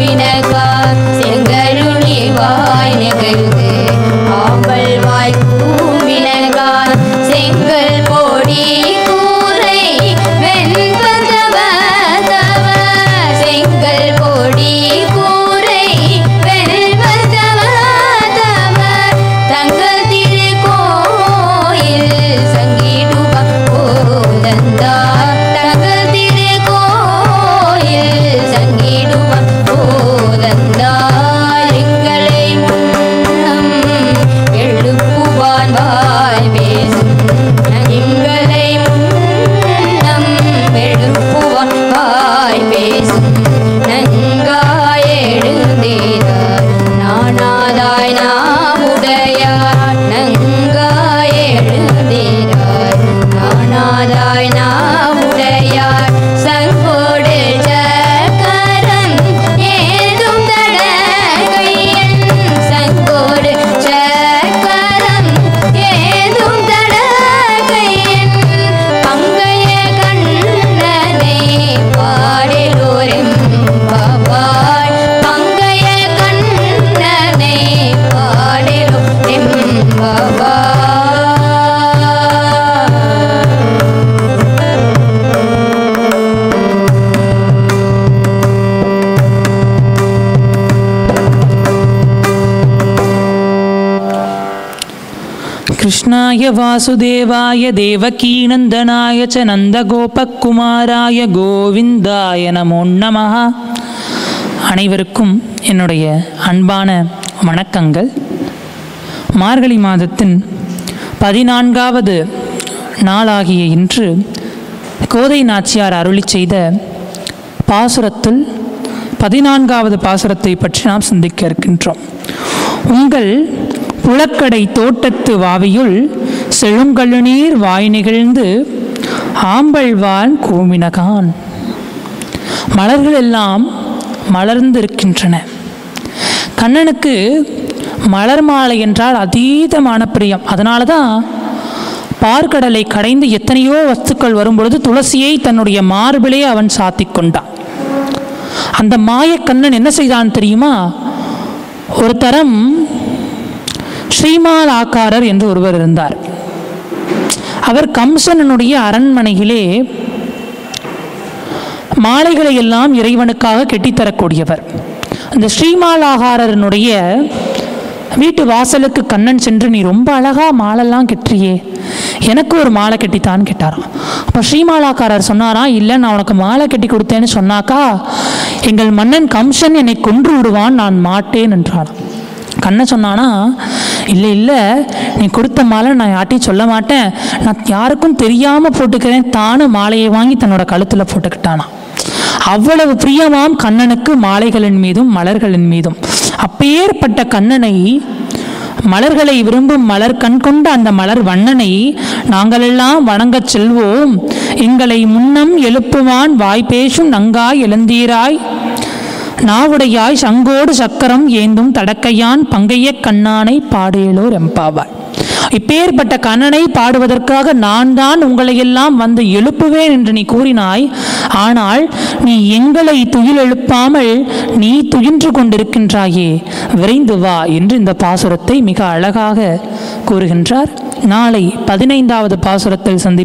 வினகார் செங்கருளிவாய் நிகழ்ந்து ஆம்பல் வாய் கூவினகார் செங்கல் போடி கூரை வெண்பதவ செங்கல் போடி கூரை வெண்பதவ தங்க திருக்கோயில் சங்கீடுபந்தா my face. कृष्णाय वासुदेवाय देवकीनन्दनाय च नन्दगोपकुमाराय கோவிந்தாய நமோ நமः அனைவருக்கும் என்னுடைய அன்பான வணக்கங்கள் மார்கழி மாதத்தின் பதினான்காவது நாளாகிய இன்று கோதை நாச்சியார் அருளி செய்த பாசுரத்தில் பதினான்காவது பாசுரத்தை பற்றி நாம் சிந்திக்க இருக்கின்றோம் உங்கள் புலக்கடை தோட்டத்து வாவியுள் செழுங்கழுநீர் வாய் நிகழ்ந்து ஆம்பல்வான் கோமினகான். மலர்கள் எல்லாம் மலர்ந்திருக்கின்றன. கண்ணனுக்கு மலர் மாலை என்றால் அதீதமான பிரியம். அதனால தான் பார்க்கடலை கடைந்து எத்தனையோ வஸ்துக்கள் வரும்பொழுது துளசியை தன்னுடைய மார்பிலே அவன் சாத்திக் கொண்டான். அந்த மாயக்கண்ணன் என்ன செய்தான் தெரியுமா? ஒரு தரம் ஸ்ரீமால் ஆக்காரர் என்று ஒருவர் இருந்தார். அவர் கம்சனனுடைய அரண்மனையிலே மாலைகளை எல்லாம் இறைவனுக்காக கெட்டித்தரக்கூடியவர் அந்த ஸ்ரீமாலாகாரனுடைய வீட்டு வாசலுக்கு கண்ணன் சென்று நீ ரொம்ப அழகா மாலெல்லாம் கெட்டுறியே எனக்கு ஒரு மாலை கெட்டித்தான்னு கேட்டாராம். அப்போ ஸ்ரீமாலாக்காரர் சொன்னாராம் இல்லை நான் உனக்கு மாலை கட்டி கொடுத்தேன்னு சொன்னாக்கா எங்கள் மன்னன் கம்சன் என்னை கொன்று விடுவான் நான் மாட்டேன் என்றான் கண்ணன் சொன்னானா இல்லை இல்லை நீ கொடுத்த மாலை நான் யார்ட்டையும் சொல்ல மாட்டேன். நான் யாருக்கும் தெரியாமல் போட்டுக்கிறேன். தானும் மாலையை வாங்கி தன்னோட கழுத்தில் போட்டுக்கிட்டானா. அவ்வளவு பிரியமாம் கண்ணனுக்கு மாலைகளின் மீதும் மலர்களின் மீதும். அப்பேற்பட்ட கண்ணனை மலர்களை விரும்பும் மலர் கண் கொண்ட அந்த மலர் வண்ணனை நாங்களெல்லாம் வணங்கச் செல்வோம். எங்களை முன்னம் எழுப்புவான் வாய் பேசும் நங்காய் எழுந்தீராய். நாவுடையாய் சங்கோடு சக்கரம் ஏந்தும் தடக்கையான் பங்கைய கண்ணானை பாடேலோர் எம்பாவாய். இப்பேற்பட்ட கண்ணனை பாடுவதற்காக நான் தான் உங்களை எல்லாம் வந்து எழுப்புவேன் என்று நீ கூறினாய். ஆனால் நீ எங்களை துயில் எழுப்பாமல் நீ துயின்று கொண்டிருக்கின்றாயே. விரைந்து வா என்று இந்த பாசுரத்தை மிக அழகாக கூறுகின்றார். நாளை பதினைந்தாவது பாசுரத்தில் சந்திப்போம்.